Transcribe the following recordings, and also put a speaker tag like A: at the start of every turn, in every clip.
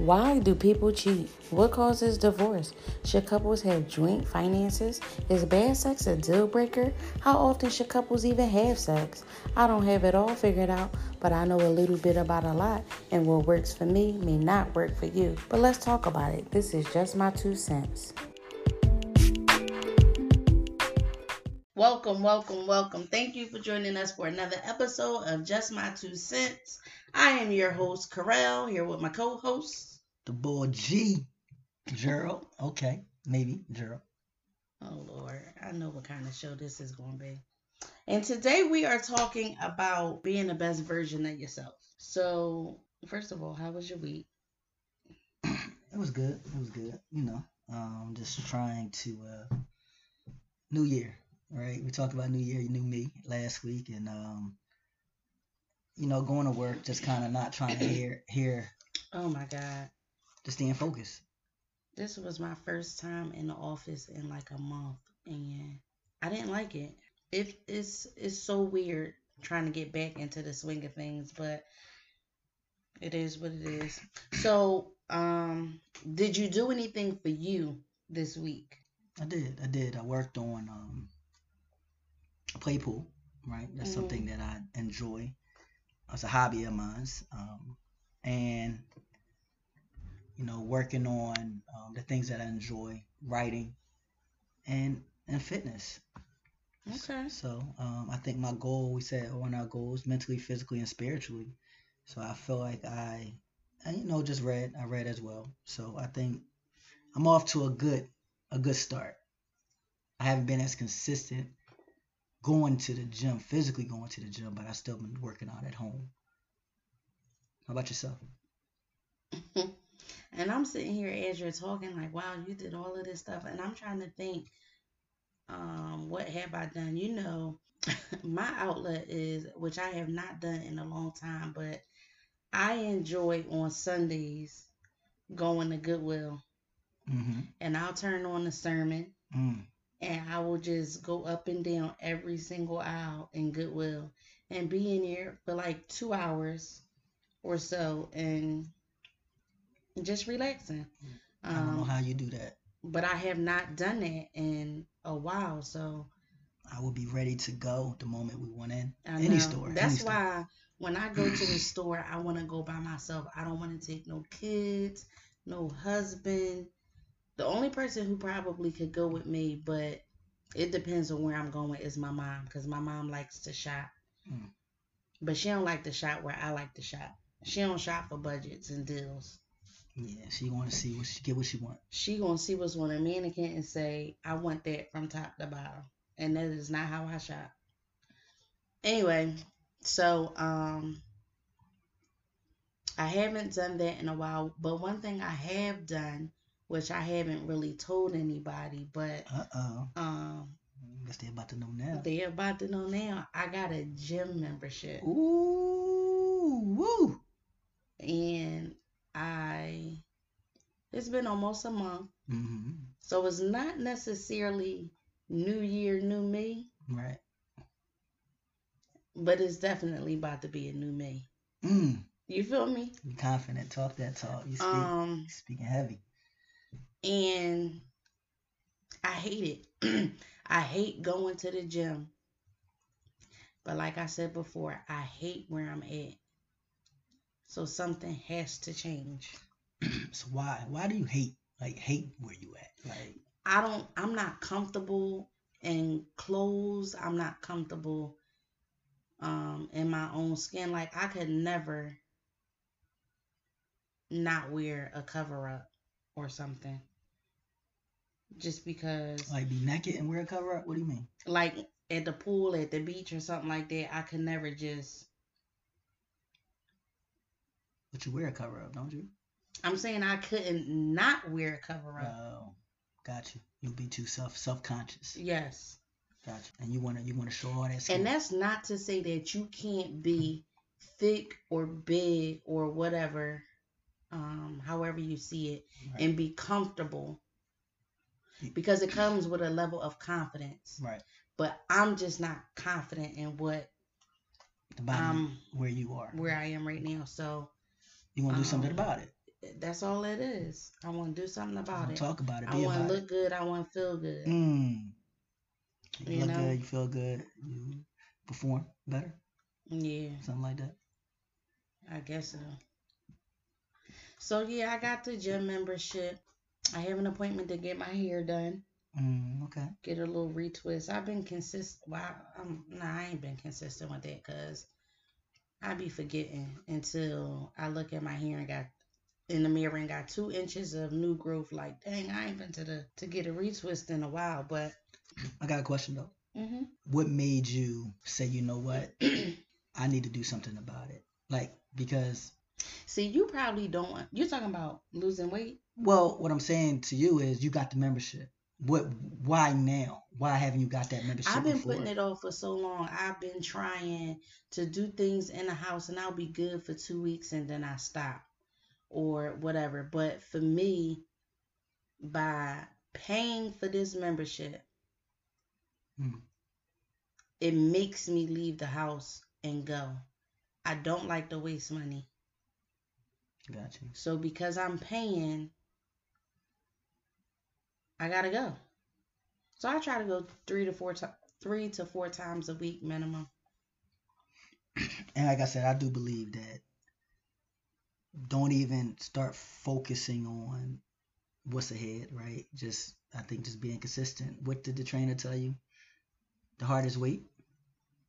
A: Why do people cheat? What causes divorce? Should couples have joint finances? Is bad sex a deal breaker? How often should couples even have sex? I don't have it all figured out, but I know a little bit about a lot, and what works for me may not work for you. But let's talk about it. This is just my two cents. Welcome, welcome, welcome. Thank you for joining us for another episode of Just My Two Cents. I am your host, Carell, here with my co host.
B: The boy G. Gerald. Okay, maybe Gerald.
A: Oh, Lord. I know what kind of show this is going to be. And today we are talking about being the best version of yourself. So, first of all, how was your week?
B: It was good. It was good. You know, um, just trying to, uh, New Year right? We talked about New Year, New Me last week, and um, you know, going to work, just kind of not trying to hear hear.
A: Oh my God.
B: Just staying focused.
A: This was my first time in the office in like a month, and I didn't like it. It it's it's so weird trying to get back into the swing of things, but it is what it is. So, um, did you do anything for you this week?
B: I did. I did. I worked on um play pool, right? That's mm-hmm. something that I enjoy. It's a hobby of mine. Um, and, you know, working on um, the things that I enjoy, writing and, and fitness.
A: Okay.
B: So um, I think my goal, we said one of our goals, mentally, physically, and spiritually. So I feel like I, I, you know, just read. I read as well. So I think I'm off to a good, a good start. I haven't been as consistent going to the gym, physically going to the gym, but I still been working out at home. How about yourself?
A: and I'm sitting here as you're talking, like, wow, you did all of this stuff, and I'm trying to think, um, what have I done? You know, my outlet is, which I have not done in a long time, but I enjoy on Sundays going to Goodwill, mm-hmm. and I'll turn on the sermon. Mm and I will just go up and down every single aisle in Goodwill and be in here for like two hours or so and just relaxing.
B: I don't know um, how you do that.
A: But I have not done that in a while, so
B: I will be ready to go the moment we went in. Any store.
A: That's
B: any
A: why store. when I go to the store, I want to go by myself. I don't want to take no kids, no husband, the only person who probably could go with me, but it depends on where I'm going, is my mom because my mom likes to shop. Mm. But she don't like to shop where I like to shop. She don't shop for budgets and deals.
B: Yeah, she to see what she get what she want.
A: She gonna see what's on a mannequin and say, "I want that from top to bottom," and that is not how I shop. Anyway, so um, I haven't done that in a while, but one thing I have done which I haven't really told anybody, but
B: uh oh. Um guess they're about to know now.
A: They're about to know now. I got a gym membership.
B: Ooh, woo.
A: And I it's been almost a month. Mm-hmm. So it's not necessarily new year, new me.
B: Right.
A: But it's definitely about to be a new me. Mm. You feel me?
B: You confident. Talk that talk. You speak, um, speaking heavy
A: and I hate it. I hate going to the gym. But like I said before, I hate where I'm at. So something has to change.
B: so why why do you hate like hate where you at? Like
A: I don't I'm not comfortable in clothes. I'm not comfortable um in my own skin. Like I could never not wear a cover up or something just because
B: like be naked and wear a cover up what do you mean
A: like at the pool at the beach or something like that i could never just
B: but you wear a cover up don't you
A: i'm saying i couldn't not wear a cover up
B: oh got you you'll be too self self-conscious
A: yes
B: gotcha and you want to you want to show all that skin.
A: and that's not to say that you can't be thick or big or whatever um however you see it right. and be comfortable because it comes with a level of confidence.
B: Right.
A: But I'm just not confident in what
B: the body um, where you are.
A: Where I am right now. So
B: you want to do um, something about it.
A: that's all it is. I want to do something about it.
B: Talk about it.
A: I want to look good. I want to feel good.
B: Mm. You,
A: You
B: look
A: know?
B: good. You feel good. You perform better.
A: Yeah,
B: Something like that.
A: I guess so. So yeah, I got the gym membership. I have an appointment to get my hair done.
B: Mm, okay.
A: Get a little retwist. I've been consistent. Well, I- I'm nah, I ain't been consistent with that because I be forgetting until I look at my hair and got in the mirror and got two inches of new growth. Like, dang, I ain't been to the to get a retwist in a while. But
B: I got a question though.
A: hmm
B: What made you say, you know what, I need to do something about it? Like because,
A: see, you probably don't. You're talking about losing weight.
B: well, what I'm saying to you is, you got the membership. What? Why now? Why haven't you got that membership?
A: I've been
B: before?
A: putting it off for so long. I've been trying to do things in the house and I'll be good for two weeks and then I stop or whatever. But for me, by paying for this membership,
B: Hmm.
A: it makes me leave the house and go. I don't like to waste money.
B: Got you.
A: So because I'm paying, I gotta go. So I try to go three to four times, three to four times a week minimum.
B: And like I said, I do believe that don't even start focusing on what's ahead, right? Just I think just being consistent. What did the trainer tell you? The hardest weight?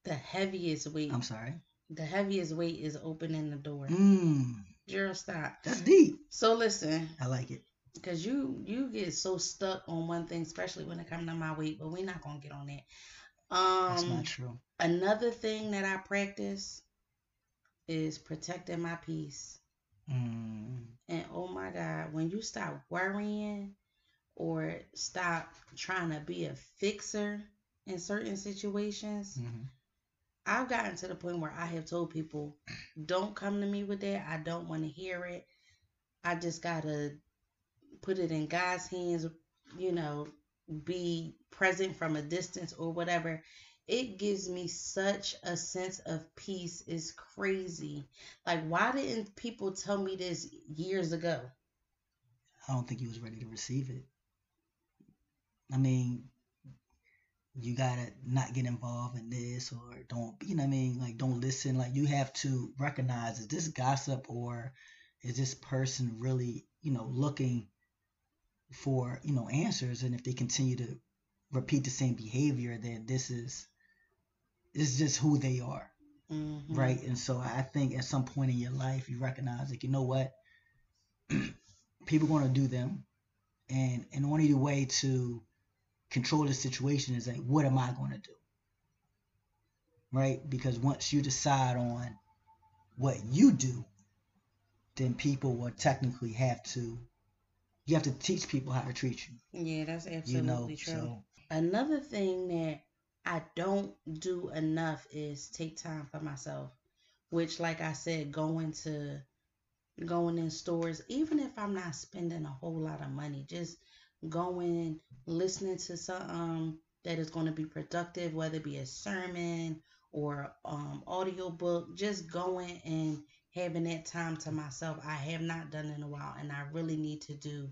A: The heaviest weight,
B: I'm sorry.
A: the heaviest weight is opening the door.
B: Mm,
A: Gerald, stop.
B: that's deep.
A: So listen,
B: I like it.
A: Because you you get so stuck on one thing, especially when it comes to my weight. But we're not gonna get on that.
B: That's
A: Um,
B: not true.
A: another thing that I practice is protecting my peace.
B: Mm,
A: And oh my God, when you stop worrying or stop trying to be a fixer in certain situations,
B: mhm.
A: I've gotten to the point where I have told people, don't come to me with that. I don't want to hear it. I just got to put it in God's hands, you know, be present from a distance or whatever. It gives me such a sense of peace. It's crazy. Like, why didn't people tell me this years ago?
B: I don't think he was ready to receive it. I mean, you gotta not get involved in this or don't you know what I mean? Like don't listen. Like you have to recognize is this gossip or is this person really, you know, looking for, you know, answers and if they continue to repeat the same behavior, then this is this is just who they are.
A: Mhm.
B: Right. And so I think at some point in your life you recognize like, you know what? People gonna do them. And and the only way to control the situation is like, what am I gonna do? Right? Because once you decide on what you do, then people will technically have to you have to teach people how to treat you.
A: Yeah, that's absolutely
B: You know,
A: true.
B: so
A: Another thing that I don't do enough is take time for myself. Which, like I said, going to going in stores, even if I'm not spending a whole lot of money, just going, listening to something that is going to be productive, whether it be a sermon or um audio book, just going and having that time to myself. I have not done in a while, and I really need to do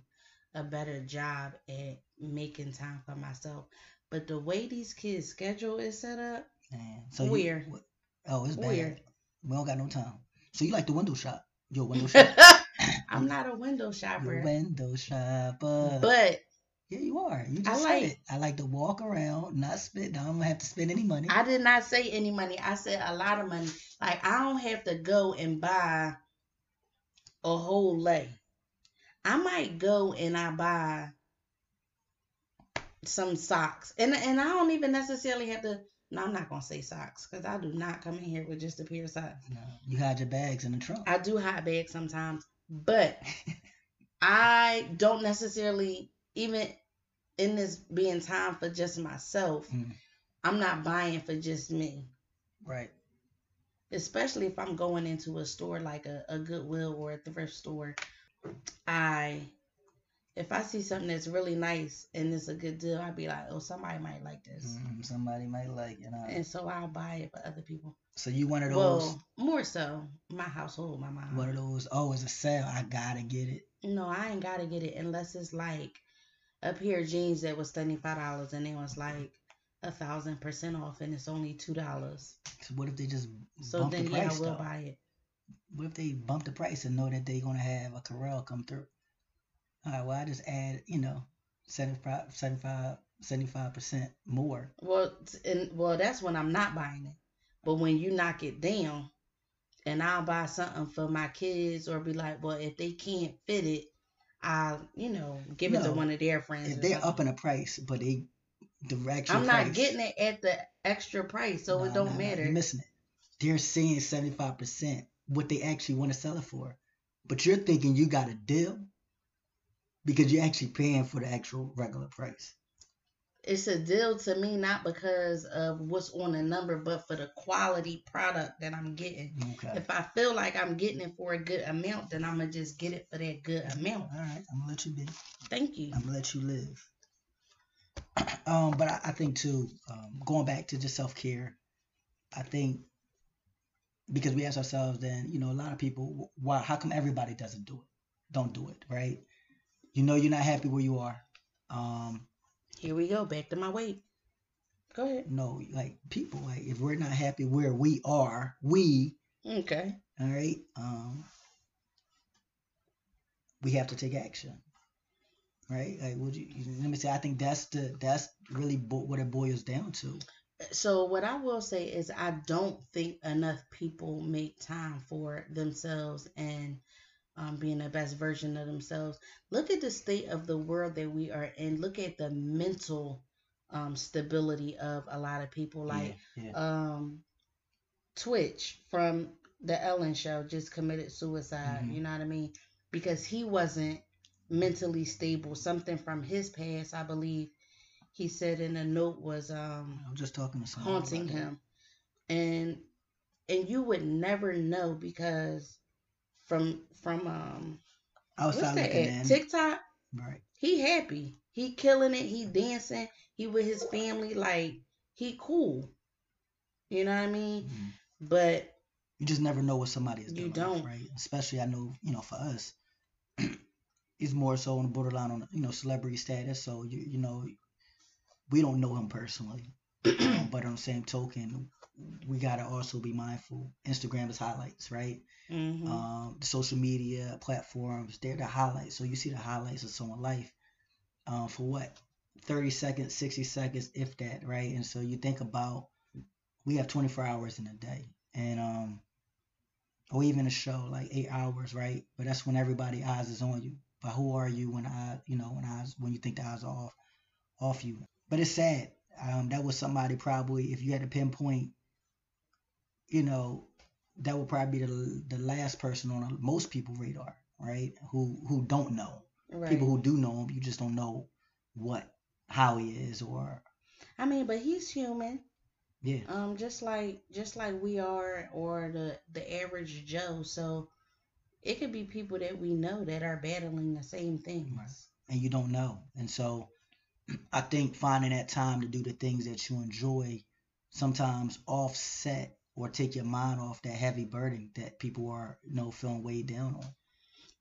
A: a better job at making time for myself. But the way these kids' schedule is set up,
B: man. So
A: Weird.
B: what- oh, it's bad.
A: Weird.
B: We don't got no time. So you like the window shop? Yo, window shop.
A: I'm not a window
B: You
A: shopper,
B: window shopper.
A: but
B: yeah, you are. You
A: I
B: just said
A: like-
B: it. I like to walk around, not spend. I don't have to spend any money.
A: I did not say any money. I said a lot of money. Like I don't have to go and buy a whole lay. I might go and I buy some socks, and and I don't even necessarily have to. No, I'm not gonna say socks because I do not come in here with just a pair of socks.
B: No, you hide your bags in the trunk.
A: I do hot bag sometimes, but I don't necessarily even in this being time for just myself.
B: Mm.
A: I'm not buying for just me,
B: right.
A: especially if I'm going into a store like a, a Goodwill or a thrift store. I if I see something that's really nice and it's a good deal, I'd be like, oh, somebody might like this.
B: Mm, somebody might like it. Huh?
A: And so I'll buy it for other people.
B: So you one of those?
A: Well, more so my household, my mom.
B: One of those. Oh, it's a sale. I gotta get it.
A: No, I ain't gotta get it unless it's like a pair of jeans that was seventy five dollars and it was like a thousand percent off and it's only two dollars.
B: So what if they just
A: So
B: bump
A: then
B: the
A: yeah, I will
B: though?
A: buy it.
B: What if they bump the price and know that they're gonna have a Carell come through? All right, well I just add, you know, 75 75 percent more.
A: Well, and well, that's when I'm not buying it. But when you knock it down, and I'll buy something for my kids, or be like, well, if they can't fit it, I'll, you know, give it to one of their friends.
B: If they're
A: something.
B: upping the price, but they the actual
A: I'm not
B: price-
A: getting it at the extra price, so it don't
B: nah,
A: matter.
B: You're missing it. They're five percent what they actually want to sell it for, but you're thinking you got a deal because you're actually paying for the actual regular price.
A: it's a deal to me, not because of what's on the number, but for the quality product that I'm getting.
B: Okay.
A: If I feel like I'm getting it for a good amount, then I'm gonna just get it for that good amount.
B: All right, I'm gonna let you be.
A: Thank you.
B: I'm gonna let you live. Um, but I, I think too, um, going back to just self care, I think because we ask ourselves, then you know, a lot of people, why? How come everybody doesn't do it? Don't do it, right? You know, you're not happy where you are. Um,
A: Here we go, back to my weight. Go ahead.
B: no, like people, like if we're not happy where we are, we,
A: Okay.
B: all right, um, we have to take action, right? Like, would you? Let me say, I think that's the that's really bo- what it boils down to.
A: So what I will say is I don't think enough people make time for themselves and um, being the best version of themselves. Look at the state of the world that we are in. Look at the mental um, stability of a lot of people. Like
B: yeah, yeah.
A: um, Twitch from the Ellen Show just committed suicide.
B: Mhm.
A: You know what I mean? Because he wasn't mentally stable. Something from his past, I believe, he said in a note was um
B: I'm just talking to someone
A: haunting him and and you would never know because from from um what's
B: Outside
A: that
B: looking in,
A: tiktok
B: right?
A: he happy he killing it he dancing he with his family like he cool you know what i mean
B: Mhm.
A: but
B: You just never know what somebody is
A: You
B: doing,
A: don't.
B: right? Especially, I know, you know, for us, it's more so on the borderline on, you know, celebrity status. So you, you know, we don't know him personally, but on the same token, we gotta also be mindful. Instagram is highlights, right?
A: mhm.
B: um, the social media platforms, they're the highlights. So you see the highlights of someone's life um, for what? 30 seconds, 60 seconds, if that, right? And so you think about we have 24 hours in a day. And um or even a show like eight hours, right? But that's when everybody eyes is on you. But who are you when I you know, when eyes when you think the eyes are off off you. But it's sad. Um, that was somebody probably if you had to pinpoint, you know, that would probably be the, the last person on most people radar, right? Who who don't know.
A: right
B: People who do know him, you just don't know what how he is or
A: i mean but he's human
B: yeah.
A: um just like just like we are or the the average joe so it could be people that we know that are battling the same things
B: Right. and you don't know. And so I think finding that time to do the things that you enjoy sometimes offset or take your mind off that heavy burden that people are, you know, feeling weighed down on.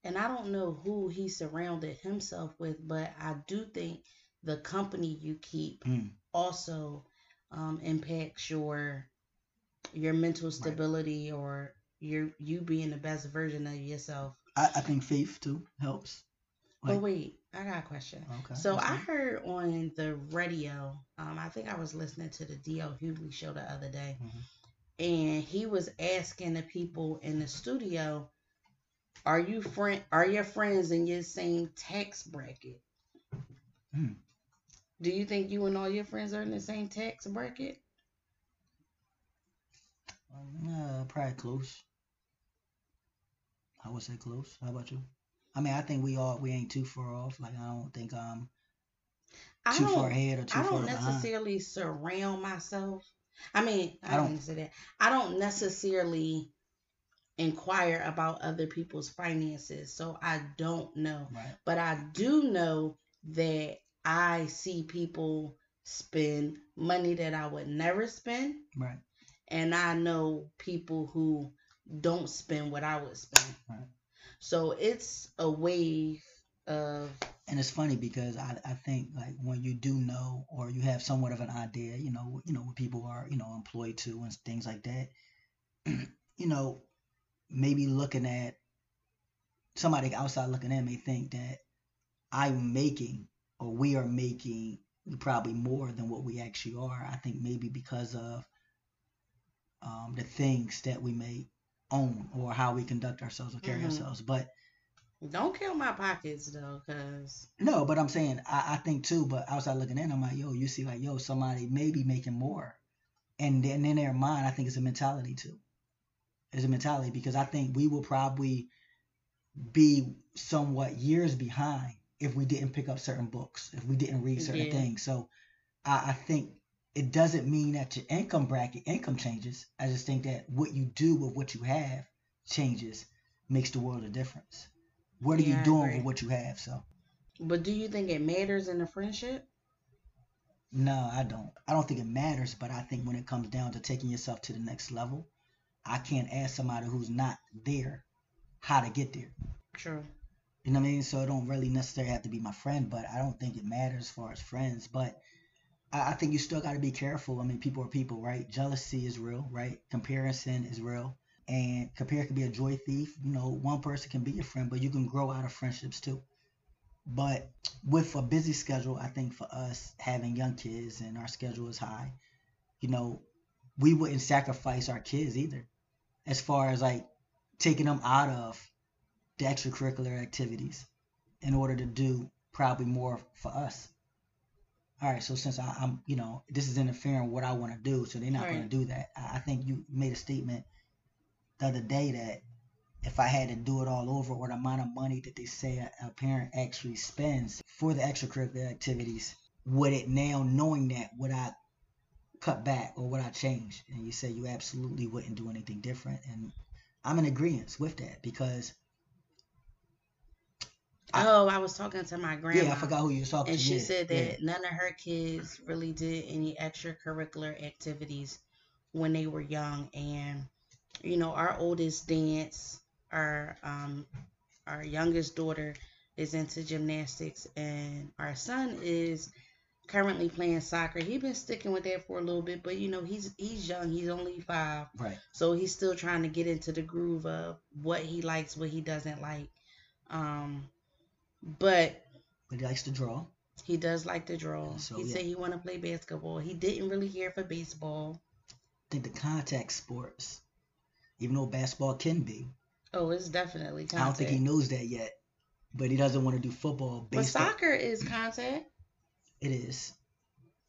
A: and I don't know who he surrounded himself with, but I do think the company you keep
B: Mm.
A: also um, impacts your your mental stability or your you being the best version of yourself.
B: I, I think faith too helps.
A: But
B: Like-
A: wait, I got a question.
B: Okay.
A: So I heard on the radio, um, I think I was listening to the D.L. Hughley show the other day,
B: Mhm.
A: and he was asking the people in the studio, "Are you friend? Are your friends in your same tax bracket?"
B: Hmm.
A: Do you think you and all your friends are in the same tax bracket?
B: Uh, probably close. I would say close. How about you? I mean, I think we all we ain't too far off. Like I don't think
A: I
B: too far ahead or too
A: I don't
B: behind.
A: necessarily surround myself. I mean, I,
B: I
A: don't
B: don't-
A: say that. I don't necessarily inquire about other people's finances. So I don't know.
B: Right.
A: But I do know that I see people spend money that I would never spend.
B: Right.
A: And I know people who don't spend what I would spend.
B: Right.
A: So it's a wave of
B: and it's funny because I, I think like when you do know or you have somewhat of an idea, you know, you know, what people are, you know, employed to and things like that, you know, maybe looking at somebody outside looking in may think that I'm making or we are making probably more than what we actually are. I think maybe because of um, the things that we may own or how we conduct ourselves or carry
A: Mhm.
B: ourselves. But
A: don't kill my pockets though, cause
B: no, but I'm saying I, I think too. But outside looking in, I'm like, yo, you see, like, yo, somebody may be making more, and then in their mind, I think it's a mentality too. It's a mentality because I think we will probably be somewhat years behind if we didn't pick up certain books, if we didn't read certain
A: Yeah.
B: things. So I, I think it doesn't mean that your income bracket income changes. I just think that what you do with what you have changes, makes the world a difference. What are
A: Yeah,
B: you doing with what you have? So
A: but do you think it matters in a friendship?
B: no, I don't. I don't think it matters, but I think when it comes down to taking yourself to the next level, I can't ask somebody who's not there how to get there.
A: True.
B: You know what I mean? So it don't really necessarily have to be my friend, but I don't think it matters as far as friends. But I, I think you still got to be careful. I mean, people are people, right? Jealousy is real, right? Comparison is real, and compare can be a joy thief. You know, one person can be your friend, but you can grow out of friendships too. But with a busy schedule, I think for us having young kids and our schedule is high, you know, we wouldn't sacrifice our kids either, as far as like taking them out of the extracurricular activities in order to do probably more for us. All right, so since I, I'm, you know, this is interfering with what I want to do, so they're not going to do that. I, I think you made a statement the other day that if I had to do it all over, or the amount of money that they say a, a parent actually spends for the extracurricular activities, would it now, knowing that, would I cut back or would I change? And you say you absolutely wouldn't do anything different, and I'm in agreement with that because I-
A: oh, I was talking to my grandma.
B: yeah, I forgot who you was talking
A: And
B: to.
A: she
B: yeah,
A: said
B: yeah.
A: that none of her kids really did any extracurricular activities when they were young. And, you know, our oldest dance, our um our youngest daughter is into gymnastics and our son is currently playing soccer. He's been sticking with that for a little bit, but you know, he's he's young, he's only five.
B: right.
A: So he's still trying to get into the groove of what he likes, what he doesn't like. Um but
B: But he likes to draw.
A: he does like to draw.
B: So,
A: he
B: yeah.
A: said he want to play basketball. He didn't really care for baseball.
B: I think the contact sports, even though basketball can be,
A: Oh, it's definitely contact.
B: I don't think he knows that yet. But he doesn't want to do football.
A: but soccer is contact.
B: it is.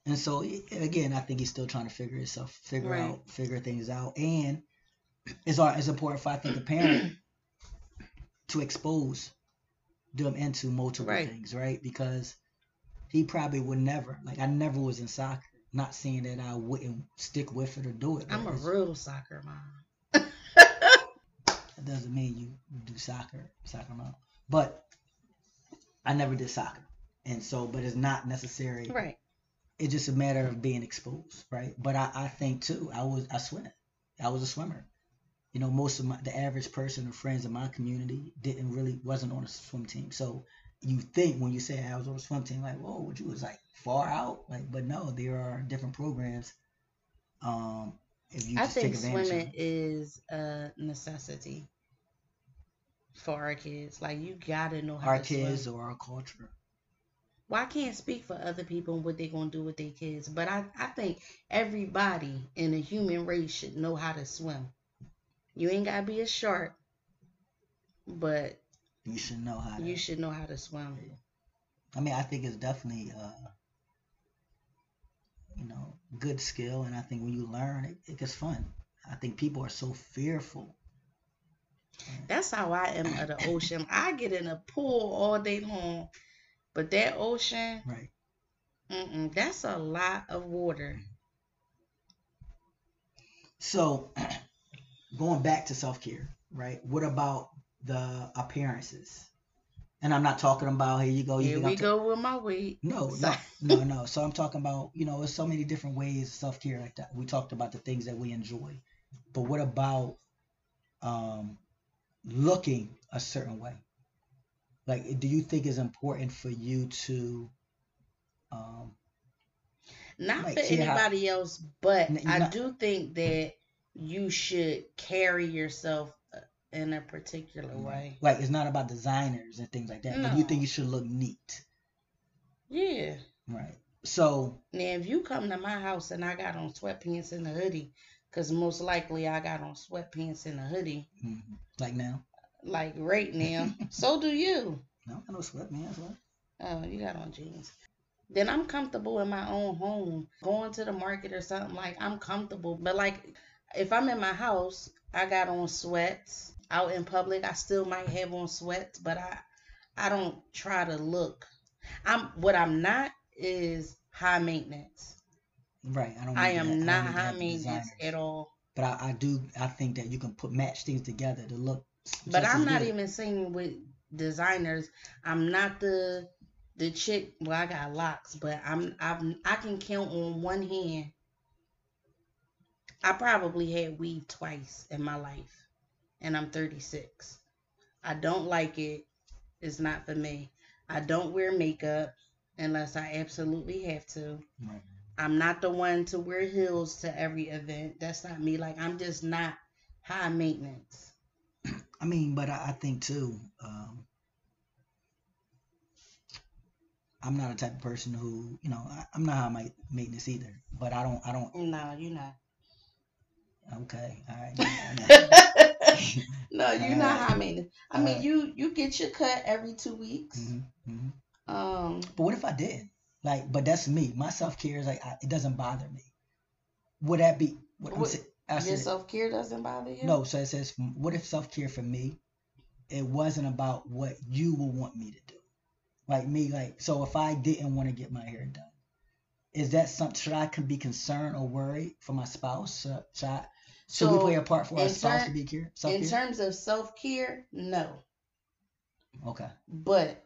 B: And so again, I think he's still trying to figure himself, figure
A: Right.
B: out, figure things out. And it's all- it's important for I think a parent to expose them into multiple
A: Right.
B: things, right? Because he probably would never, like I never was in soccer. Not saying that I wouldn't stick with it or do it.
A: I'm a real soccer mom.
B: That doesn't mean you do soccer, soccer mom. But I never did soccer, and so, but it's not necessary.
A: Right.
B: It's just a matter of being exposed, right? But I, I think too, I was I swim. I was a swimmer. You know, most of my the average person or friends in my community didn't really wasn't on a swim team. So you think when you say I was on a swim team, like, whoa, what you was like far out, like, but no, there are different programs. Um, if you
A: I
B: just
A: think
B: take advantage of
A: swimming is a necessity for our kids. Like you gotta know how
B: our
A: to
B: kids
A: swim.
B: or our culture.
A: Well, I can't speak for other people and what they're gonna do with their kids, but I, I think everybody in the human race should know how to swim. You ain't gotta be a shark, but
B: You should know how to.
A: you should know how to swim.
B: I mean, I think it's definitely, uh, you know, good skill, and I think when you learn, it, it gets fun. I think people are so fearful.
A: That's how I am of the ocean. I get in a pool all day long, but that ocean,
B: Right.
A: that's a lot of water.
B: So, going back to self care, right? What about the appearances? And I'm not talking about here you go. You
A: Here we go with my weight.
B: No, no, no, no. So I'm talking about you know, there's so many different ways of self care like that. We talked about the things that we enjoy, but what about um, looking a certain way? Like, do you think it's important for you to um,
A: Not
B: Like,
A: for
B: see how-
A: anybody else, but
B: N-
A: I
B: not-
A: do think that you should carry yourself uh, in a particular way.
B: like it's not about designers and things like that, but you think you should look neat,
A: Yeah.
B: right? So
A: Now, if you come to my house and I got on sweatpants and a hoodie, because most likely I got on sweatpants and a hoodie,
B: mhm, like now,
A: like right now, so do you.
B: no, I know sweatpants. What?
A: Oh, you got on jeans. Then I'm comfortable in my own home. Going to the market or something like I'm comfortable. But like if I'm in my house, I got on sweats. Out in public, I still might have on sweats, but I I don't try to look. I'm what I'm not is high maintenance.
B: Right. I don't.
A: I
B: that.
A: am
B: don't
A: not
B: need
A: high maintenance at all.
B: But I, I do. I think that you can put match things together to look.
A: But I'm not
B: good.
A: even saying with designers. I'm not the the chick. Well, I got locks, but I'm I'm I can count on one hand. I probably had weave twice in my life, and I'm 36. I don't like it. It's not for me. I don't wear makeup unless I absolutely have to.
B: Right.
A: I'm not the one to wear heels to every event. That's not me. Like I'm just not high maintenance.
B: I mean, but I, I think too. Um, I'm not a type of person who, you know, I, I'm not high maintenance either. But I don't. I don't.
A: No, you're not.
B: Okay. All right.
A: No, you
B: know
A: high maintenance. I mean, you you get your cut every two weeks.
B: Mhm, mhm.
A: Um,
B: But what if I did? Like, but that's me. My self care is like I, it doesn't bother me. Would that be? What I'm
A: What-
B: saying? I
A: your
B: said,
A: self care doesn't bother you.
B: no. So it says, what if self care for me? It wasn't about what you would want me to do. Like me, like so. If I didn't want to get my hair done, is that something? Should I can be concerned or worried for my spouse? Should, should, I, should we
A: So,
B: play a part for our spouse
A: ter-
B: to be care?
A: In terms of self care, no.
B: okay.
A: But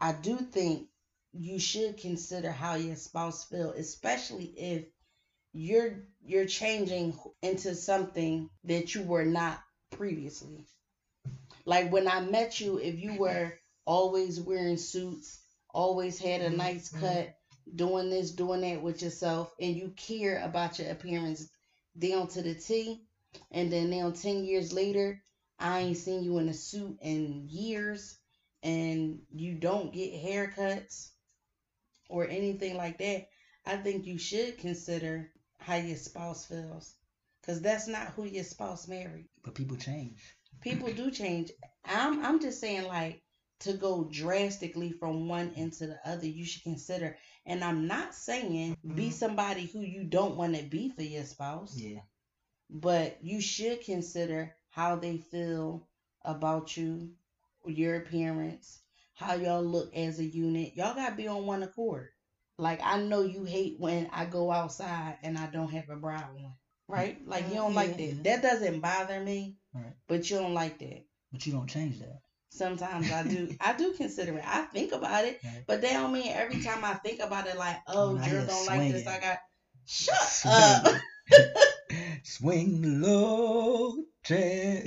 A: I do think you should consider how your spouse feel, especially if you're you're changing into something that you were not previously. Like when I met you, if you were always wearing suits, always had a mm-hmm. nice cut, doing this, doing that with yourself, and you care about your appearance down to the T, and then now 10 years later, I ain't seen you in a suit in years, and you don't get haircuts or anything like that, I think you should consider how your spouse feels. Because that's not who your spouse married.
B: But people change.
A: People do change. I'm I'm just saying like to go drastically from one into the other, you should consider. And I'm not saying be
B: Mhm.
A: somebody who you don't want to be for your spouse,
B: Yeah.
A: but you should consider how they feel about you, your appearance, how y'all look as a unit. Y'all gotta be on one accord. Like I know you hate when I go outside and I don't have a bra on. Right? Like you don't like that.
B: yeah.
A: That doesn't bother me.
B: Right.
A: But you don't like that.
B: But you don't change that.
A: Sometimes I do. I do consider it. I think about it,
B: Right.
A: but that don't mean every time I think about it, like, oh,
B: you're
A: don't like this. I got shut
B: Swing.
A: up.
B: Swing low, Jack.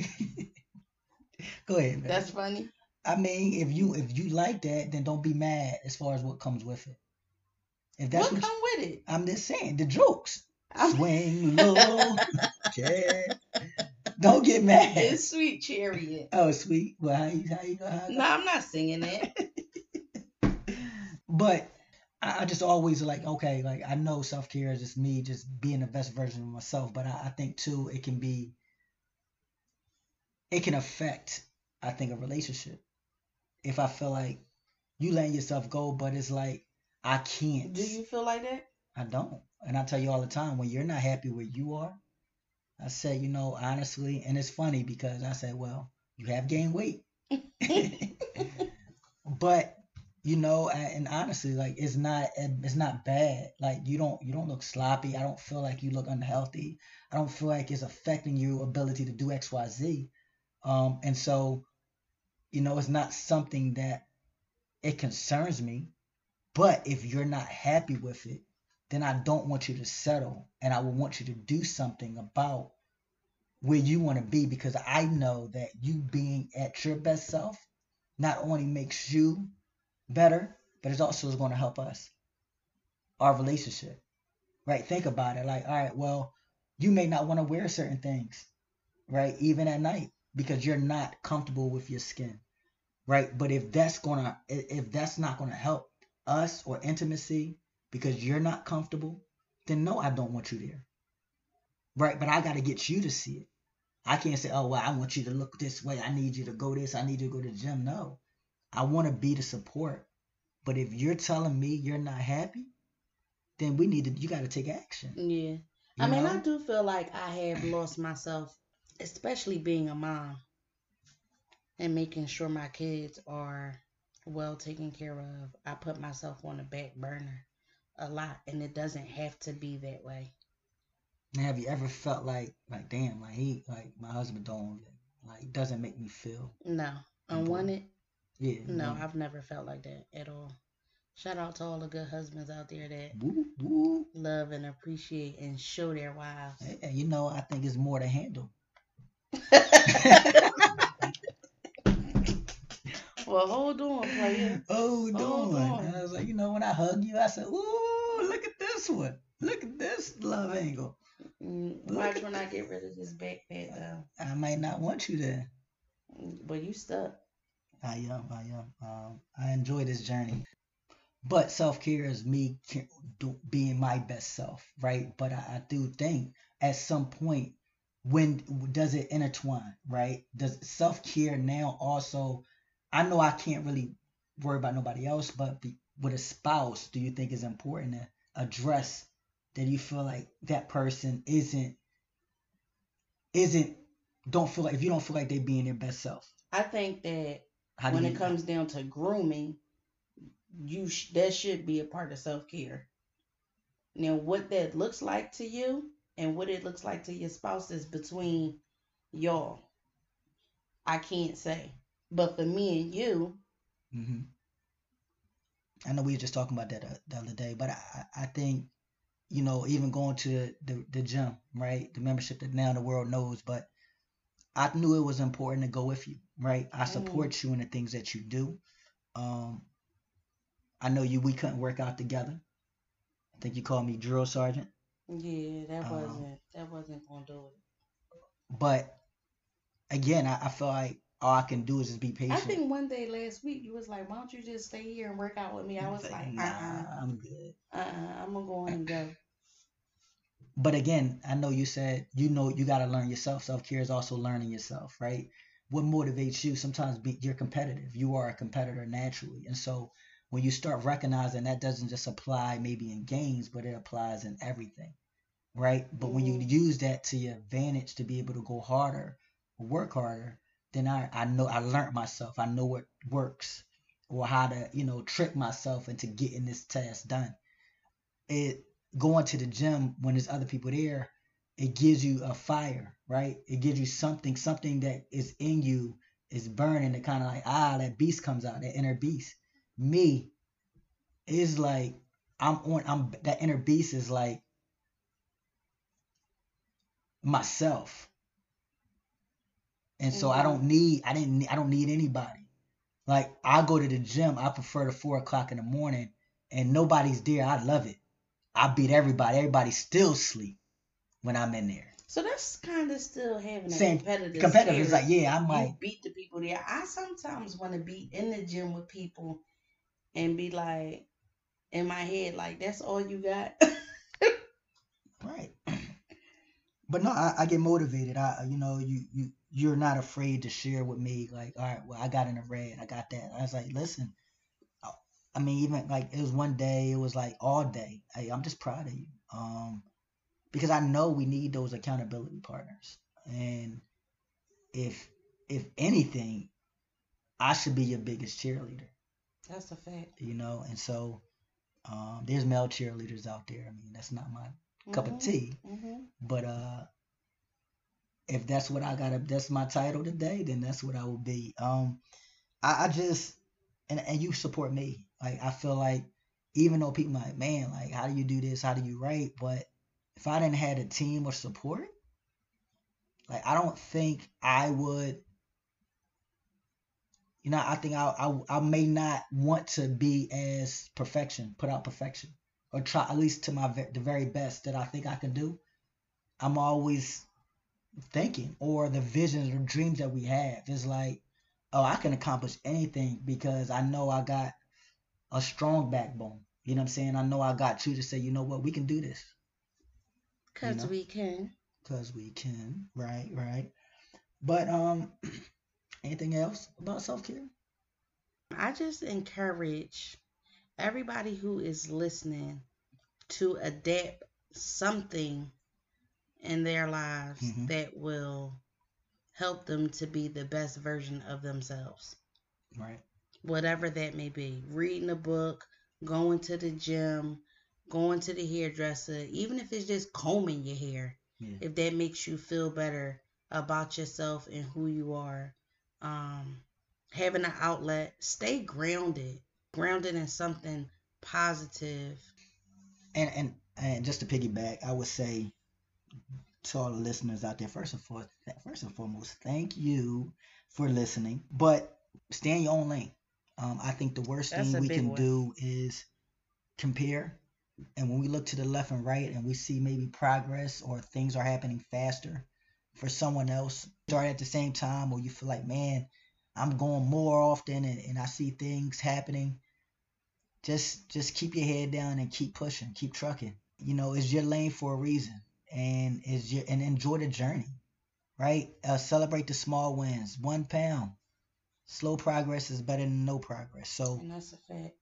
B: Go ahead, man.
A: That's funny.
B: I mean, if you if you like that, then don't be mad as far as what comes with it. If that's
A: what
B: what,
A: come with it?
B: I'm just saying, the jokes.
A: I'm-
B: Swing low, Jack. Don't get mad.
A: It's sweet chariot.
B: Oh, sweet. Well, how you how you go? How you
A: No, I'm not singing that.
B: But I, I just always like, okay, like I know self care is just me just being the best version of myself. But I, I think too it can be it can affect, I think, a relationship. If I feel like you letting yourself go, but it's like I can't.
A: Do you feel like that?
B: I don't. And I tell you all the time, when you're not happy where you are, I said, you know, honestly, and it's funny because I said, well, you have gained weight. but you know, and, honestly, like it's not it's not bad. Like you don't you don't look sloppy. I don't feel like you look unhealthy. I don't feel like it's affecting your ability to do X Y Z. Um, and so, you know, it's not something that it concerns me. But if you're not happy with it, then I don't want you to settle, and I will want you to do something about where you want to be because I know that you being at your best self not only makes you better, but it's also going to help us, our relationship. Right? Think about it. Like, all right, well, you may not want to wear certain things, right? Even at night, because you're not comfortable with your skin. Right? But if that's gonna if that's not gonna help us or intimacy because you're not comfortable, then no, I don't want you there. Right? But I gotta get you to see it. I can't say, oh well, I want you to look this way. I need you to go this. I need you to go to the gym. No. I want to be the support. But if you're telling me you're not happy, then we need to you gotta take action.
A: Yeah.
B: You
A: I mean,
B: know?
A: I do feel like I have lost myself, especially being a mom and making sure my kids are well taken care of. I put myself on the back burner a lot, and it doesn't have to be that way.
B: Now, have you ever felt like like damn, like he like my husband don't like doesn't make me feel
A: No, unwanted.
B: yeah.
A: No, I've never felt like that at all. Shout out to all the good husbands out there that
B: woo, woo.
A: love and appreciate and show their wives.
B: You know, I think it's more to handle.
A: well, hold on, player.
B: Oh, doing.
A: Hold on.
B: And I was like, you know, when I hug you, I said, ooh, look at this one. Look at this love angle.
A: Mm, Watch when I get rid of this backpack though.
B: I might not want you there.
A: But you stuck.
B: I am. I am. Um, I enjoy this journey. But self care is me being my best self, right? But I, I do think at some point, when does it intertwine, right? Does self care now also? I know I can't really worry about nobody else, but be, with a spouse, do you think is important to address that you feel like that person isn't isn't don't feel like if you don't feel like they being their best self?
A: I think that
B: How
A: when it comes down to grooming, you sh- that should be a part of self care. Now, what that looks like to you and what it looks like to your spouse is between y'all. I can't say, but for me and you,
B: hmm I know we were just talking about that uh, the other day, but I, I think, you know, even going to the, the, the gym, right? The membership that now the world knows, but I knew it was important to go with you, right? I
A: Mm.
B: support you in the things that you do. Um, I know you, we couldn't work out together. I think you called me drill sergeant,
A: yeah, that
B: Um,
A: wasn't that wasn't gonna do it.
B: but again, I, I feel like all I can do is just be patient.
A: I think one day last week you was like, "Why don't you just stay here and work out with me?" I was like,
B: nah,
A: "Uh, uh-uh,
B: I'm good.
A: uh, uh, I'm gonna go on and go."
B: But again, I know you said you know you got to learn yourself. Self care is also learning yourself, right? What motivates you? Sometimes be, you're competitive. You are a competitor naturally, and so when you start recognizing that doesn't just apply maybe in games, but it applies in everything, right? But when you
A: Mhm.
B: use that to your advantage to be able to go harder, work harder, then I I know I learned myself. I know what works or how to you know trick myself into getting this task done. It going to the gym when there's other people there, it gives you a fire, right? It gives you something, something that is in you is burning. It kind of like ah, that beast comes out, that inner beast. Me is like I'm on. I'm that inner beast is like myself, and so I
A: Mhm.
B: don't need. I didn't. I don't need anybody. Like I go to the gym. I prefer the four o'clock in the morning, and nobody's there. I love it. I beat everybody. Everybody still sleep when I'm in there.
A: So that's kind of still having a
B: Same
A: competitive.
B: Competitive is like, yeah, I
A: you
B: might.
A: beat the people there. I sometimes want to be in the gym with people and be like, in my head, like, that's all you got.
B: Right. But no, I, I get motivated. I, you know, you you you're not afraid to share with me. Like, all right, well, I got in the red. I got that. I was like, listen. I- mean, even like it was one day. It was like all day. Hey, I'm just proud of you. Um, because I know we need those accountability partners. And if if anything, I should be your biggest cheerleader.
A: That's a fact.
B: You know, and so um, there's male cheerleaders out there. I mean, that's not my cup of
A: Mhm,
B: tea,
A: mhm.
B: but uh, if that's what I gotta, that's my title today, then that's what I will be. Um, I, I just and and you support me. Like I feel like even though people like, man, like how do you do this? How do you write? But if I didn't have a team of support, like I don't think I would. You know, I think I, I I may not want to be as perfection, put out perfection, or try at least to my the very best that I think I can do. I'm always thinking, or the visions or dreams that we have is like, oh, I can accomplish anything because I know I got a strong backbone. You know what I'm saying? I know I got you to say, you know what, we can do this
A: Cause
B: know?
A: we can.
B: because we can. Right, right. But um, anything else about self care?
A: I just encourage everybody who is listening to adapt something in their lives
B: Mhm.
A: that will help them to be the best version of themselves.
B: Right.
A: Whatever that may be. Reading a book, going to the gym, going to the hairdresser, even if it's just combing your hair.
B: Yeah.
A: If that makes you feel better about yourself and who you are. Um having an outlet, stay grounded. Grounded in something positive.
B: And and and just to piggyback, I would say to all the listeners out there, first and foremost, first and foremost, thank you for listening. But stay in your own lane. Um, I think the worst
A: That's
B: thing we can
A: one.
B: do is compare. And when we look to the left and right and we see maybe progress or things are happening faster for someone else, start at the same time, or you feel like, man, I'm going more often and, and I see things happening. Just just keep your head down and keep pushing, keep trucking. You know, it's your lane for a reason, and is your and enjoy the journey, right? Uh, celebrate the small wins. One pound, slow progress is better than no progress. So
A: And that's a fact.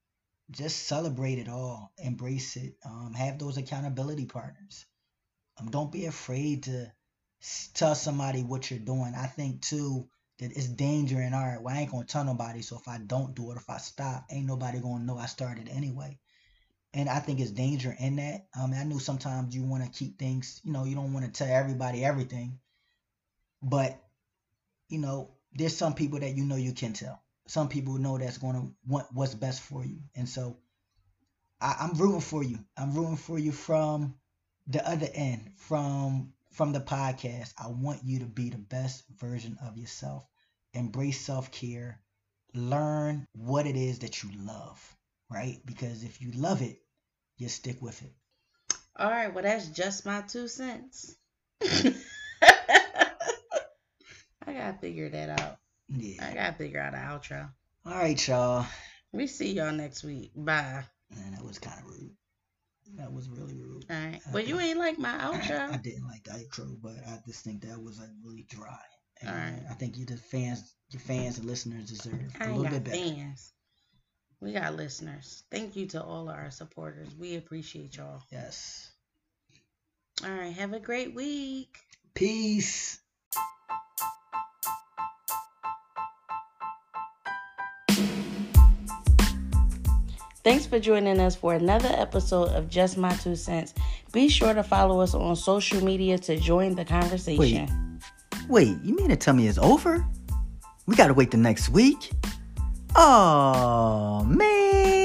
B: just celebrate it all, embrace it. Um, have those accountability partners. Um, don't be afraid to tell somebody what you're doing. I think too that it's danger in art. Well, I ain't gonna tell nobody. So if I don't do it, if I stop, ain't nobody gonna know I started anyway. And I think it's danger in that. Um, I know sometimes you want to keep things, you know, you don't want to tell everybody everything, but you know, there's some people that you know you can tell. Some people know that's going to want what's best for you, and so I, I'm rooting for you. I'm rooting for you from the other end, from from the podcast. I want you to be the best version of yourself. Embrace self care. Learn what it is that you love, right? Because if you love it, you stick with it.
A: All right, well, that's just my two cents. I gotta figure that out.
B: Yeah.
A: I gotta figure out an outro.
B: All right, y'all.
A: We see y'all next week. Bye.
B: Man, that was kind of rude. That was really rude.
A: All right. Well, you ain't like my outro.
B: I
A: outro.
B: didn't like the outro, but I just think that was like really dry. And
A: Alright.
B: I think you the fans, your fans and listeners deserve
A: I
B: a little bit better.
A: fans. We got listeners. Thank you to all our supporters. We appreciate y'all.
B: Yes.
A: All right. Have a great week.
B: Peace.
A: Thanks for joining us for another episode of Just My Two Cents. Be sure to follow us on social media to join the conversation.
B: Wait, you mean to tell me it's over? We gotta wait the next week? Oh man.